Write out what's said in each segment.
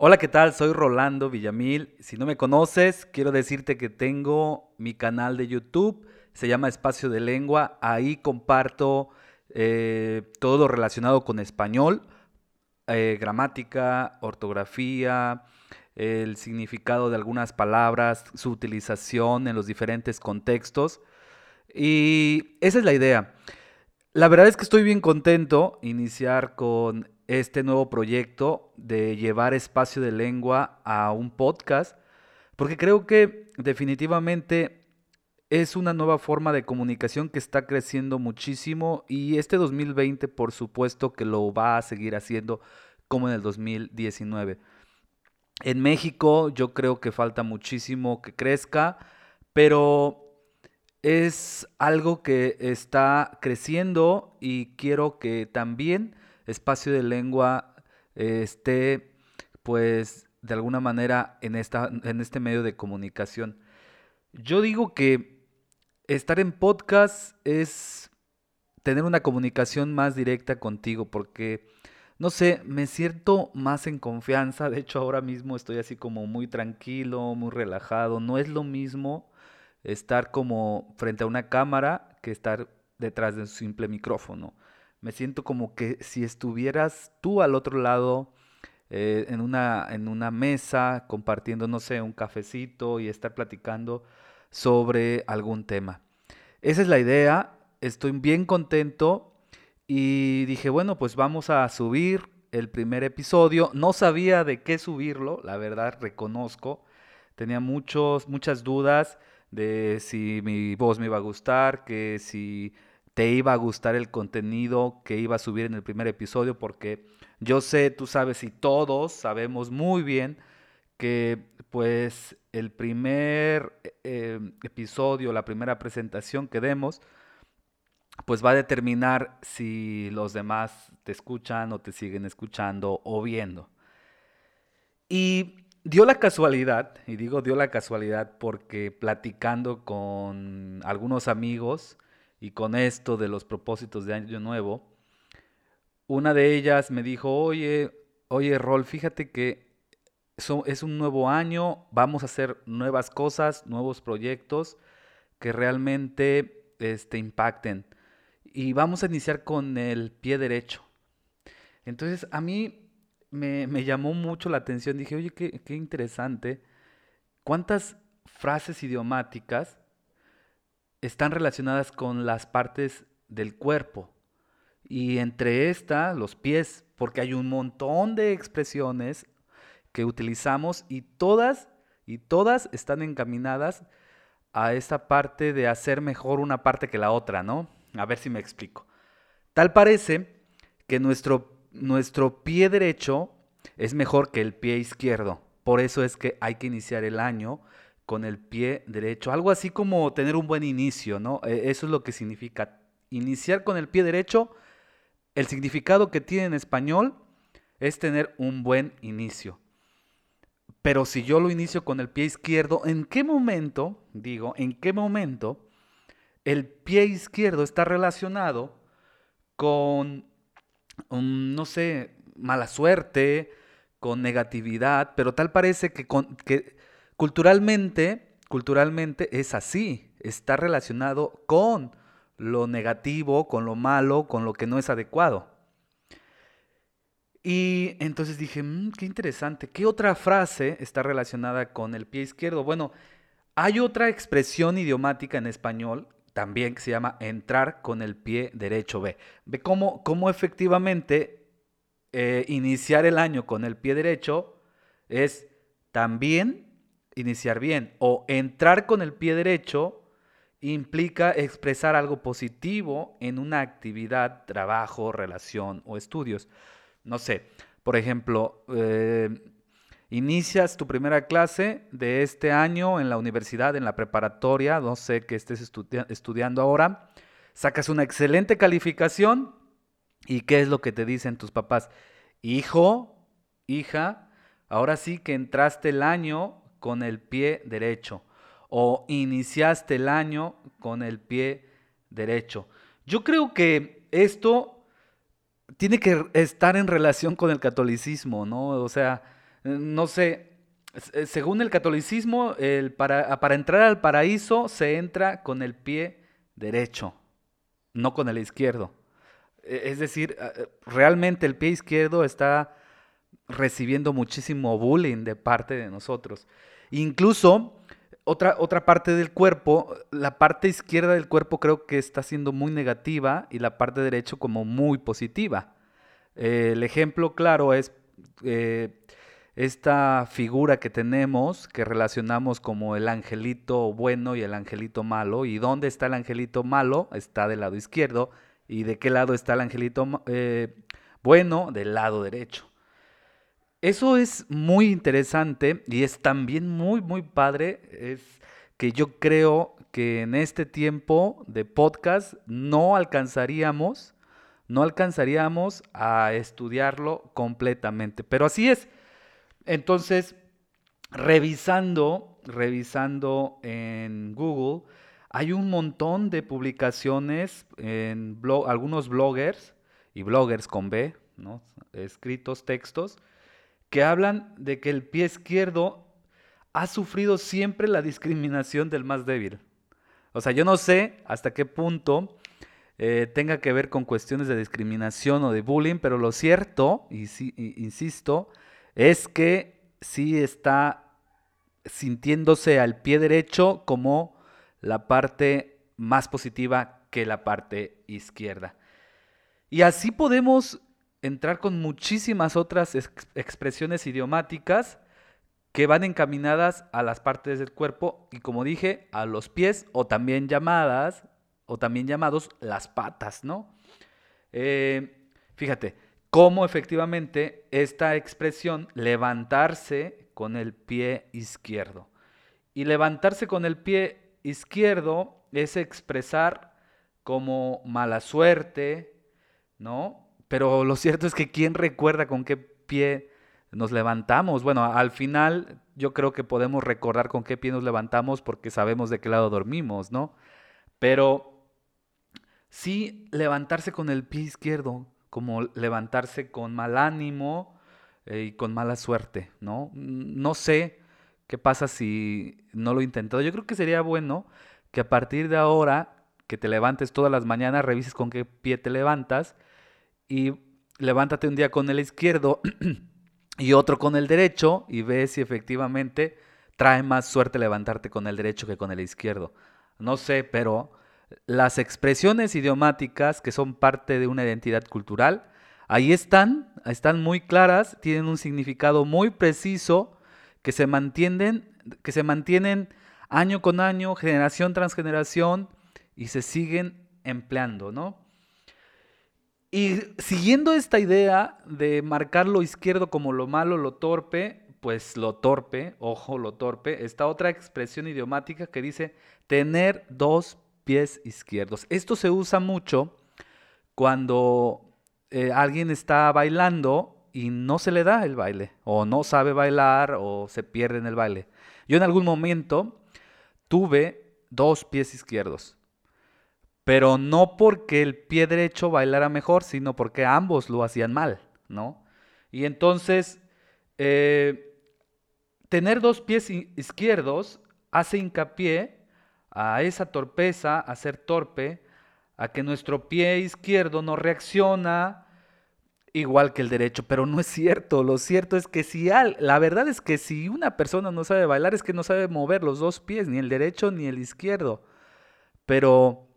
Hola, ¿qué tal? Soy Rolando Villamil. Si no me conoces, quiero decirte que tengo mi canal de YouTube, se llama Espacio de Lengua. Ahí comparto eh, todo relacionado con español, eh, gramática, ortografía, el significado de algunas palabras, su utilización en los diferentes contextos. Y esa es la idea. La verdad es que estoy bien contento iniciar con este nuevo proyecto de llevar espacio de lengua a un podcast, porque creo que definitivamente es una nueva forma de comunicación que está creciendo muchísimo y este 2020 por supuesto que lo va a seguir haciendo como en el 2019. En México yo creo que falta muchísimo que crezca, pero es algo que está creciendo y quiero que también espacio de lengua eh, esté, pues, de alguna manera en, esta, en este medio de comunicación. Yo digo que estar en podcast es tener una comunicación más directa contigo, porque, no sé, me siento más en confianza. De hecho, ahora mismo estoy así como muy tranquilo, muy relajado. No es lo mismo estar como frente a una cámara que estar detrás de un simple micrófono. Me siento como que si estuvieras tú al otro lado eh, en, una, en una mesa compartiendo, no sé, un cafecito y estar platicando sobre algún tema. Esa es la idea, estoy bien contento y dije, bueno, pues vamos a subir el primer episodio. No sabía de qué subirlo, la verdad reconozco. Tenía muchos, muchas dudas de si mi voz me iba a gustar, que si te iba a gustar el contenido que iba a subir en el primer episodio, porque yo sé, tú sabes y todos sabemos muy bien que pues el primer eh, episodio, la primera presentación que demos, pues va a determinar si los demás te escuchan o te siguen escuchando o viendo. Y dio la casualidad, y digo dio la casualidad porque platicando con algunos amigos, y con esto de los propósitos de Año Nuevo, una de ellas me dijo, oye, oye, Rol, fíjate que es un nuevo año, vamos a hacer nuevas cosas, nuevos proyectos que realmente este, impacten. Y vamos a iniciar con el pie derecho. Entonces a mí me, llamó mucho la atención, dije, oye, qué, qué interesante, cuántas frases idiomáticas están relacionadas con las partes del cuerpo. Y entre estas, los pies, porque hay un montón de expresiones que utilizamos y todas, y todas están encaminadas a esta parte de hacer mejor una parte que la otra, ¿no? A ver si me explico. Tal parece que nuestro, nuestro pie derecho es mejor que el pie izquierdo. Por eso es que hay que iniciar el año con el pie derecho. Algo así como tener un buen inicio, ¿no? E, eso es lo que significa. Iniciar con el pie derecho, el significado que tiene en español es tener un buen inicio. Pero si yo lo inicio con el pie izquierdo, ¿en qué momento, digo, en qué momento el pie izquierdo está relacionado con, no sé, mala suerte, con negatividad, pero tal parece que, con, que Culturalmente, culturalmente es así, está relacionado con lo negativo, con lo malo, con lo que no es adecuado. Y entonces dije, mm, qué interesante, ¿qué otra frase está relacionada con el pie izquierdo? Bueno, hay otra expresión idiomática en español también que se llama entrar con el pie derecho. Ve, ve cómo, cómo efectivamente eh, iniciar el año con el pie derecho es también iniciar bien. O entrar con el pie derecho implica expresar algo positivo en una actividad, trabajo, relación o estudios. No sé, por ejemplo, eh, inicias tu primera clase de este año en la universidad, en la preparatoria, no sé que estés estudiando ahora, sacas una excelente calificación y ¿qué es lo que te dicen tus papás? Hijo, hija, ahora sí que entraste el año con el pie derecho o iniciaste el año con el pie derecho. Yo creo que esto tiene que estar en relación con el catolicismo, ¿no? O sea, no sé, según el catolicismo, para entrar al paraíso se entra con el pie derecho, no con el izquierdo. E, es decir, realmente el pie izquierdo está recibiendo muchísimo bullying de parte de nosotros. Incluso otra, otra parte del cuerpo, la parte izquierda del cuerpo creo que está siendo muy negativa y la parte derecha como muy positiva. Eh, el ejemplo claro es eh, esta figura que tenemos, que relacionamos como el angelito bueno y el angelito malo. ¿Y dónde está el angelito malo? Está del lado izquierdo. ¿Y de qué lado está el angelito eh, bueno? Del lado derecho. Eso es muy interesante y es también muy, muy padre. Es que yo creo que en este tiempo de podcast no alcanzaríamos, no alcanzaríamos a estudiarlo completamente. Pero así es. Entonces, revisando, revisando en Google, hay un montón de publicaciones en algunos bloggers y bloggers con B, ¿no? escritos, textos, que hablan de que el pie izquierdo ha sufrido siempre la discriminación del más débil. O sea, yo no sé hasta qué punto eh, tenga que ver con cuestiones de discriminación o de bullying, pero lo cierto, y sí, insisto, es que sí está sintiéndose al pie derecho como la parte más positiva que la parte izquierda. Y así podemos entrar con muchísimas otras expresiones idiomáticas que van encaminadas a las partes del cuerpo y como dije, a los pies o también llamadas o también llamados las patas, ¿no? Eh, fíjate, cómo efectivamente esta expresión levantarse con el pie izquierdo. Y levantarse con el pie izquierdo es expresar como mala suerte, ¿no? Pero lo cierto es que ¿quién recuerda con qué pie nos levantamos? Bueno, al final yo creo que podemos recordar con qué pie nos levantamos porque sabemos de qué lado dormimos, ¿no? Pero sí levantarse con el pie izquierdo, como levantarse con mal ánimo eh, y con mala suerte, ¿no? No sé qué pasa si no lo he intentado. Yo creo que sería bueno que a partir de ahora que te levantes todas las mañanas, revises con qué pie te levantas y levántate un día con el izquierdo y otro con el derecho y ve si efectivamente trae más suerte levantarte con el derecho que con el izquierdo. No sé, pero las expresiones idiomáticas que son parte de una identidad cultural, ahí están, están muy claras, tienen un significado muy preciso que se mantienen, que se mantienen año con año, generación tras generación y se siguen empleando, ¿no? Y siguiendo esta idea de marcar lo izquierdo como lo malo, lo torpe, pues lo torpe, ojo, lo torpe, está otra expresión idiomática que dice tener dos pies izquierdos. Esto se usa mucho cuando eh, alguien está bailando y no se le da el baile, o no sabe bailar, o se pierde en el baile. Yo en algún momento tuve dos pies izquierdos pero no porque el pie derecho bailara mejor, sino porque ambos lo hacían mal, ¿no? Y entonces, eh, tener dos pies izquierdos hace hincapié a esa torpeza, a ser torpe, a que nuestro pie izquierdo no reacciona igual que el derecho, pero no es cierto. Lo cierto es que si la verdad es que si una persona no sabe bailar es que no sabe mover los dos pies, ni el derecho ni el izquierdo. Pero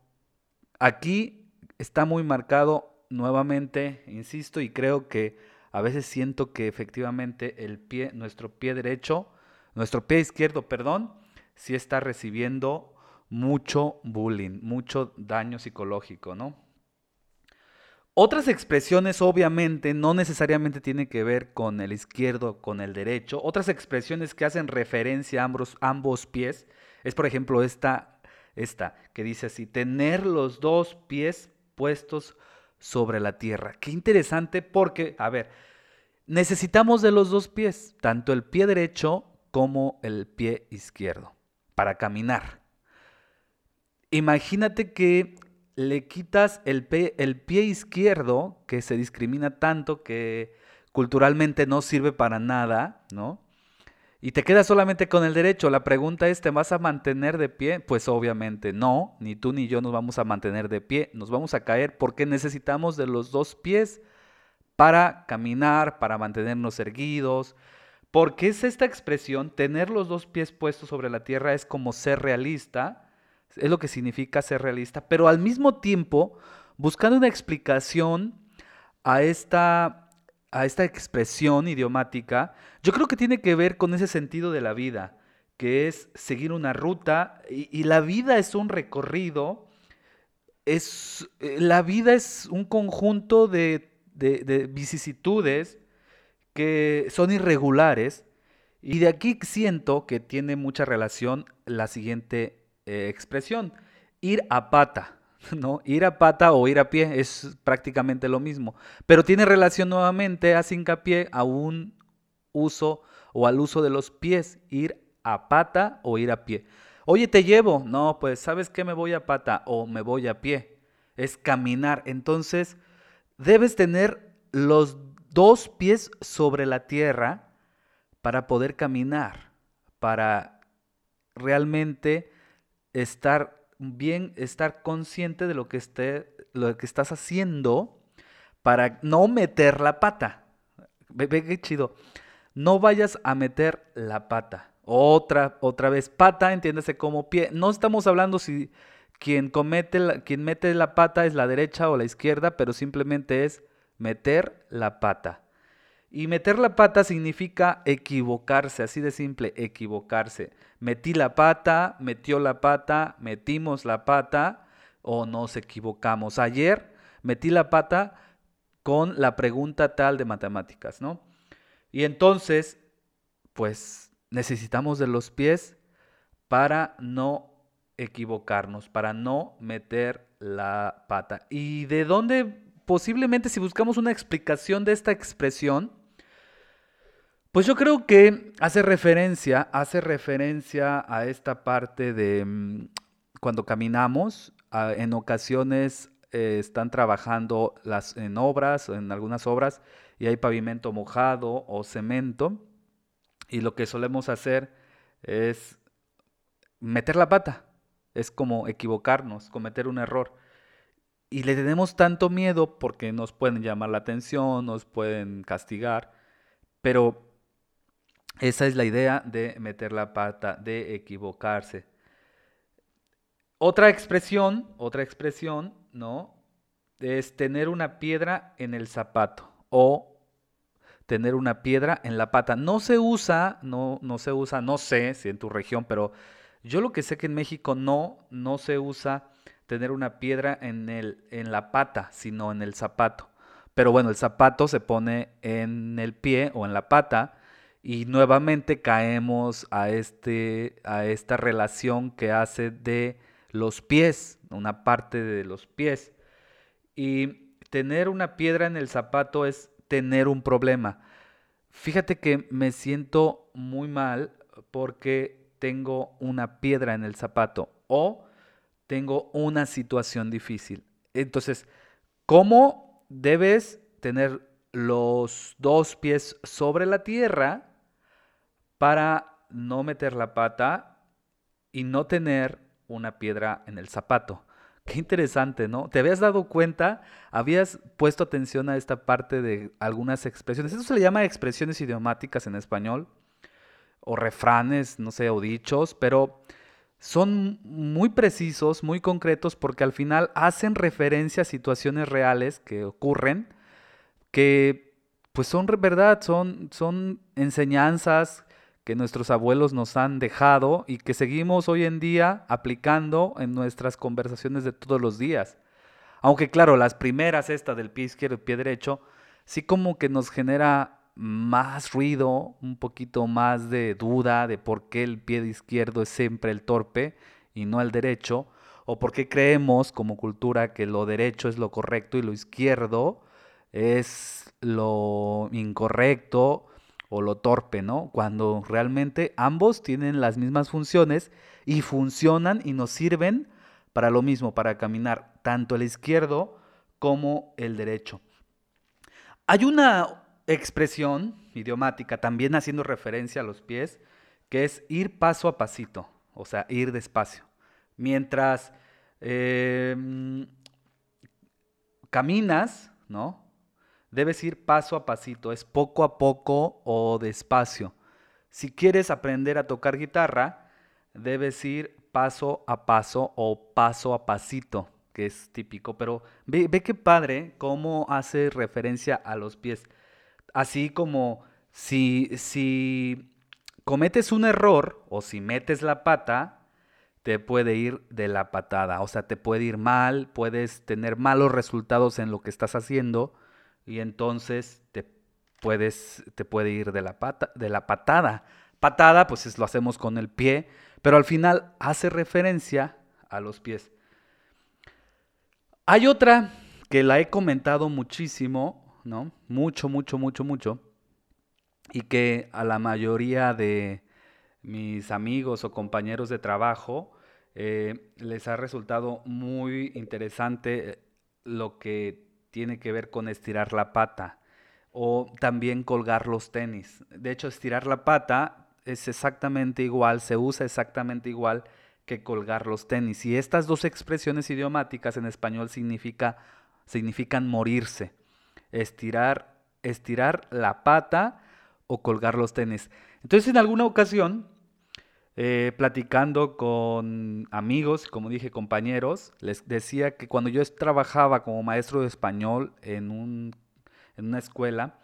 Aquí está muy marcado nuevamente, insisto, y creo que a veces siento que efectivamente el pie, nuestro pie derecho, nuestro pie izquierdo, perdón, sí está recibiendo mucho bullying, mucho daño psicológico, ¿no? Otras expresiones obviamente no necesariamente tienen que ver con el izquierdo, con el derecho. Otras expresiones que hacen referencia a ambos, ambos pies es por ejemplo esta esta, que dice así, tener los dos pies puestos sobre la tierra. Qué interesante porque, a ver, necesitamos de los dos pies, tanto el pie derecho como el pie izquierdo, para caminar. Imagínate que le quitas el pie, el pie izquierdo, que se discrimina tanto, que culturalmente no sirve para nada, ¿no? Y te quedas solamente con el derecho. La pregunta es, ¿te vas a mantener de pie? Pues obviamente no, ni tú ni yo nos vamos a mantener de pie, nos vamos a caer porque necesitamos de los dos pies para caminar, para mantenernos erguidos. Porque es esta expresión, tener los dos pies puestos sobre la tierra es como ser realista, es lo que significa ser realista, pero al mismo tiempo buscando una explicación a esta, a esta expresión idiomática, yo creo que tiene que ver con ese sentido de la vida, que es seguir una ruta y, la vida es un recorrido, es, eh, la vida es un conjunto de, vicisitudes que son irregulares y de aquí siento que tiene mucha relación la siguiente eh, expresión, ir a pata. ¿no? Ir a pata o ir a pie es prácticamente lo mismo, pero tiene relación nuevamente, hace hincapié a un uso o al uso de los pies, ir a pata o ir a pie. Oye, te llevo, no, pues sabes que me voy a pata o me voy a pie, es caminar, entonces debes tener los dos pies sobre la tierra para poder caminar, para realmente estar bien estar consciente de lo que, esté, lo que estás haciendo para no meter la pata. Ve, qué chido. No vayas a meter la pata. Otra, otra vez, pata, entiéndase como pie. No estamos hablando si quien, comete quien mete la pata es la derecha o la izquierda, pero simplemente es meter la pata. Y meter la pata significa equivocarse, así de simple, equivocarse. Metí la pata, metió la pata, metimos la pata o nos equivocamos. Ayer metí la pata con la pregunta tal de matemáticas, ¿no? Y entonces, pues necesitamos de los pies para no equivocarnos, para no meter la pata. ¿Y de dónde posiblemente si buscamos una explicación de esta expresión? Pues yo creo que hace referencia, hace referencia a esta parte de mm, cuando caminamos, en ocasiones eh, están trabajando las, en obras, en algunas obras, y hay pavimento mojado o cemento, y lo que solemos hacer es meter la pata, es como equivocarnos, cometer un error. Y le tenemos tanto miedo porque nos pueden llamar la atención, nos pueden castigar, pero esa es la idea de meter la pata, de equivocarse. Otra expresión, otra expresión, ¿no? Es tener una piedra en el zapato o tener una piedra en la pata. No se usa, no, no se usa, no sé si en tu región, pero yo lo que sé que en México no, no se usa tener una piedra en, el, en la pata, sino en el zapato. Pero bueno, el zapato se pone en el pie o en la pata y nuevamente caemos a, este, a esta relación que hace de los pies, una parte de los pies. Y tener una piedra en el zapato es tener un problema. Fíjate que me siento muy mal porque tengo una piedra en el zapato o tengo una situación difícil. Entonces, ¿cómo debes tener los dos pies sobre la tierra para no meter la pata y no tener una piedra en el zapato. Qué interesante, ¿no? ¿Te habías dado cuenta? ¿Habías puesto atención a esta parte de algunas expresiones? Eso se le llama expresiones idiomáticas en español, o refranes, no sé, o dichos, pero son muy precisos, muy concretos, porque al final hacen referencia a situaciones reales que ocurren, que pues son verdad, son, son enseñanzas que nuestros abuelos nos han dejado y que seguimos hoy en día aplicando en nuestras conversaciones de todos los días. Aunque claro, las primeras, esta del pie izquierdo y pie derecho, sí como que nos genera más ruido, un poquito más de duda de por qué el pie izquierdo es siempre el torpe y no el derecho, o por qué creemos como cultura que lo derecho es lo correcto y lo izquierdo es lo incorrecto o lo torpe, ¿no? Cuando realmente ambos tienen las mismas funciones y funcionan y nos sirven para lo mismo, para caminar tanto el izquierdo como el derecho. Hay una, expresión idiomática, también haciendo referencia a los pies, que es ir paso a pasito, o sea, ir despacio. Mientras em, caminas, ¿no? Debes ir paso a pasito, es poco a poco o despacio. Si quieres aprender a tocar guitarra, debes ir paso a paso o paso a pasito, que es típico, pero ve, ve qué padre cómo hace referencia a los pies. Así como si, si cometes un error o si metes la pata, te puede ir de la patada, o sea, te puede ir mal, puedes tener malos resultados en lo que estás haciendo y entonces te puedes te puede ir de la pata de la patada. Patada pues es, lo hacemos con el pie, pero al final hace referencia a los pies. Hay otra que la he comentado muchísimo, ¿no? Mucho, mucho, mucho, mucho. Y que a la mayoría de mis amigos o compañeros de trabajo eh, les ha resultado muy interesante lo que tiene que ver con estirar la pata o también colgar los tenis. De hecho, estirar la pata es exactamente igual, se usa exactamente igual que colgar los tenis. Y estas dos expresiones idiomáticas en español significa, significan morirse. Estirar, estirar la pata o colgar los tenis. Entonces, en alguna ocasión, eh, platicando con amigos, como dije, compañeros, les decía que cuando yo trabajaba como maestro de español en, un, en una escuela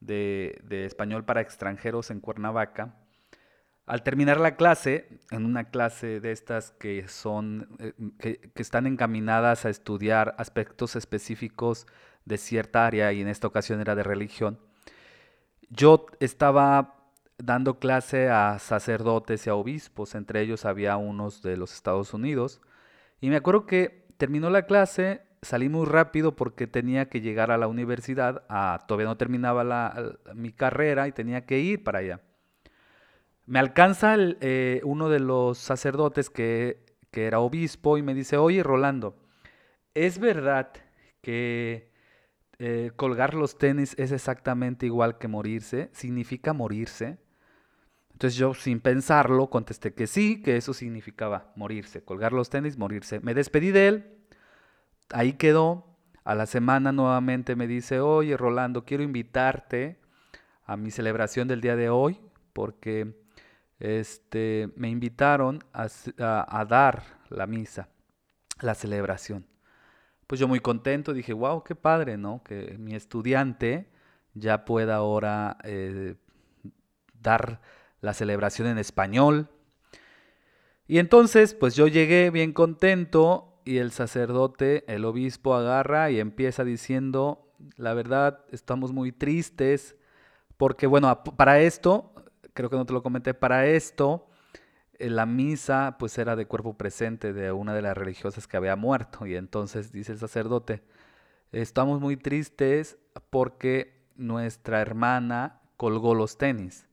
de, español para extranjeros en Cuernavaca, al terminar la clase, en una clase de estas que son, eh, que, están encaminadas a estudiar aspectos específicos de cierta área, y en esta ocasión era de religión, yo estaba dando clase a sacerdotes y a obispos, entre ellos había unos de los Estados Unidos, y me acuerdo que terminó la clase, salí muy rápido porque tenía que llegar a la universidad, a, todavía no terminaba la, mi carrera y tenía que ir para allá. Me alcanza eh, uno de los sacerdotes que, que era obispo y me dice, oye Rolando, ¿es verdad que eh, colgar los tenis es exactamente igual que morirse? ¿Significa morirse? Entonces yo sin pensarlo contesté que sí, que eso significaba morirse, colgar los tenis, morirse. Me despedí de él, ahí quedó. A la semana nuevamente me dice, oye Rolando, quiero invitarte a mi celebración del día de hoy porque este, me invitaron a, dar la misa, la celebración. Pues yo muy contento, dije, wow, qué padre, ¿no? Que mi estudiante ya pueda ahora eh, dar la celebración en español. Y entonces, pues yo llegué bien contento y el sacerdote, el obispo, agarra y empieza diciendo, la verdad, estamos muy tristes, porque bueno, para esto creo que no te lo comenté, para esto eh, la misa pues era de cuerpo presente de una de las religiosas que había muerto y entonces dice el sacerdote, estamos muy tristes porque nuestra hermana colgó los tenis.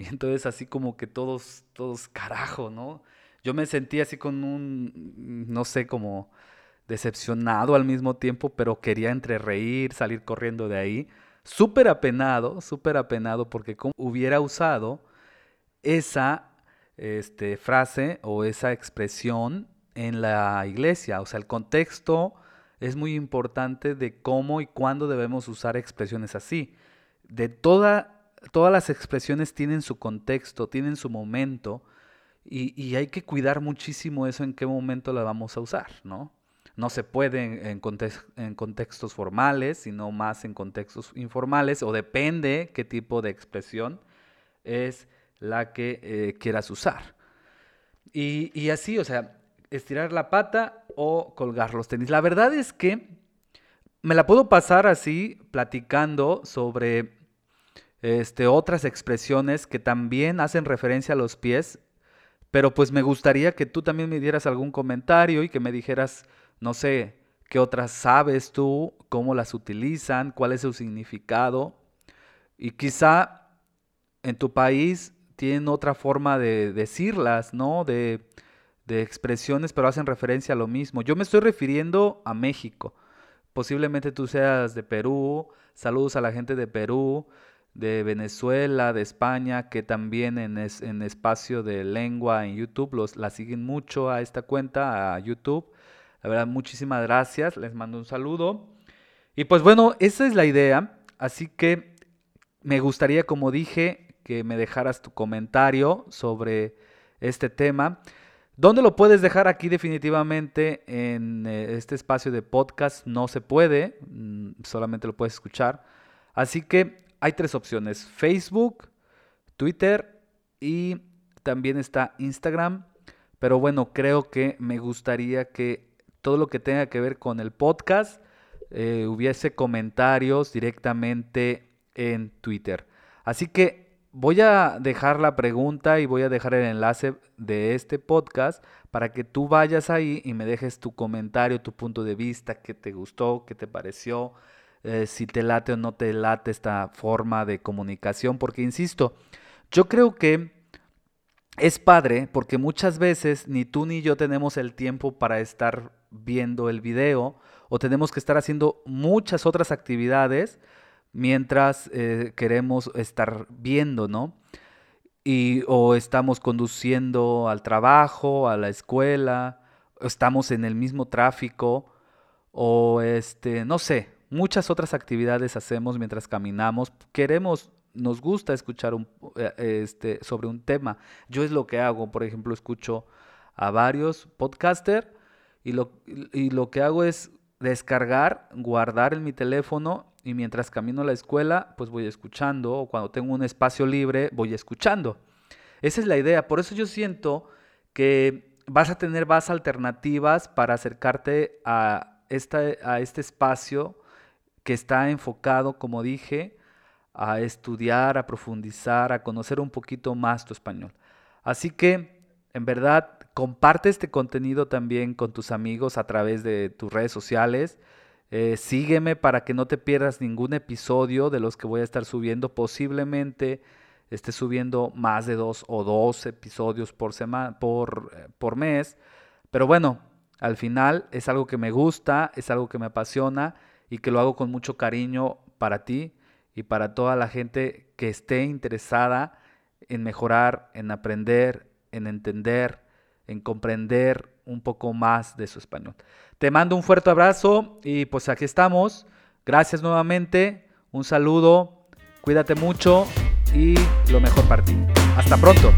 Y entonces así como que todos, todos carajo, ¿no? Yo me sentí así con un, no sé, como decepcionado al mismo tiempo, pero quería entre reír, salir corriendo de ahí súper apenado, súper apenado porque hubiera usado esa este, frase o esa expresión en la iglesia. O sea, el contexto es muy importante de cómo y cuándo debemos usar expresiones así. De toda, todas las expresiones tienen su contexto, tienen su momento y, hay que cuidar muchísimo eso en qué momento la vamos a usar, ¿no? no se puede en, contextos formales, sino más en contextos informales, o depende qué tipo de expresión es la que eh, quieras usar. Y, y, así, o sea, estirar la pata o colgar los tenis. La verdad es que me la puedo pasar así, platicando sobre este, otras expresiones que también hacen referencia a los pies, pero pues me gustaría que tú también me dieras algún comentario y que me dijeras no sé, ¿qué otras sabes tú? ¿Cómo las utilizan? ¿Cuál es su significado? Y quizá en tu país tienen otra forma de decirlas, ¿no? De, de expresiones, pero hacen referencia a lo mismo. Yo me estoy refiriendo a México, posiblemente tú seas de Perú, saludos a la gente de Perú, de Venezuela, de España, que también en, en espacio de lengua en YouTube los, la siguen mucho a esta cuenta, a YouTube. La verdad, muchísimas gracias, les mando un saludo. Y pues bueno, esa es la idea, así que me gustaría, como dije, que me dejaras tu comentario sobre este tema. ¿Dónde lo puedes dejar aquí definitivamente en eh, este espacio de podcast? No se puede, mm, solamente lo puedes escuchar. Así que hay tres opciones, Facebook, Twitter y también está Instagram. Pero bueno, creo que me gustaría que todo lo que tenga que ver con el podcast eh, hubiese comentarios directamente en Twitter. Así que voy a dejar la pregunta y voy a dejar el enlace de este podcast para que tú vayas ahí y me dejes tu comentario, tu punto de vista, qué te gustó, qué te pareció, eh, si te late o no te late esta forma de comunicación, porque insisto, yo creo que es padre porque muchas veces ni tú ni yo tenemos el tiempo para estar viendo el video o tenemos que estar haciendo muchas otras actividades mientras eh, queremos estar viendo, ¿no? Y, o estamos conduciendo al trabajo, a la escuela, estamos en el mismo tráfico, o este, no sé, muchas otras actividades hacemos mientras caminamos. Queremos, nos gusta escuchar eh, este, sobre un tema. Yo es lo que hago, por ejemplo, escucho a varios podcasters y lo, y lo que hago es descargar, guardar en mi teléfono y mientras camino a la escuela, pues voy escuchando, o cuando tengo un espacio libre, voy escuchando. Esa es la idea, por eso yo siento que vas a tener más alternativas para acercarte a, esta, a este espacio que está enfocado, como dije, a estudiar, a profundizar, a conocer un poquito más tu español. Así que, en verdad, comparte este contenido también con tus amigos a través de tus redes sociales. Eh, sígueme para que no te pierdas ningún episodio de los que voy a estar subiendo. Posiblemente esté subiendo más de dos o dos episodios por, semana, por, eh, por mes. Pero bueno, al final es algo que me gusta, es algo que me apasiona y que lo hago con mucho cariño para ti y para toda la gente que esté interesada en mejorar, en aprender, en entender, en comprender un poco más de su español. Te mando un fuerte abrazo y pues aquí estamos. Gracias nuevamente, un saludo, cuídate mucho y lo mejor para ti. Hasta pronto.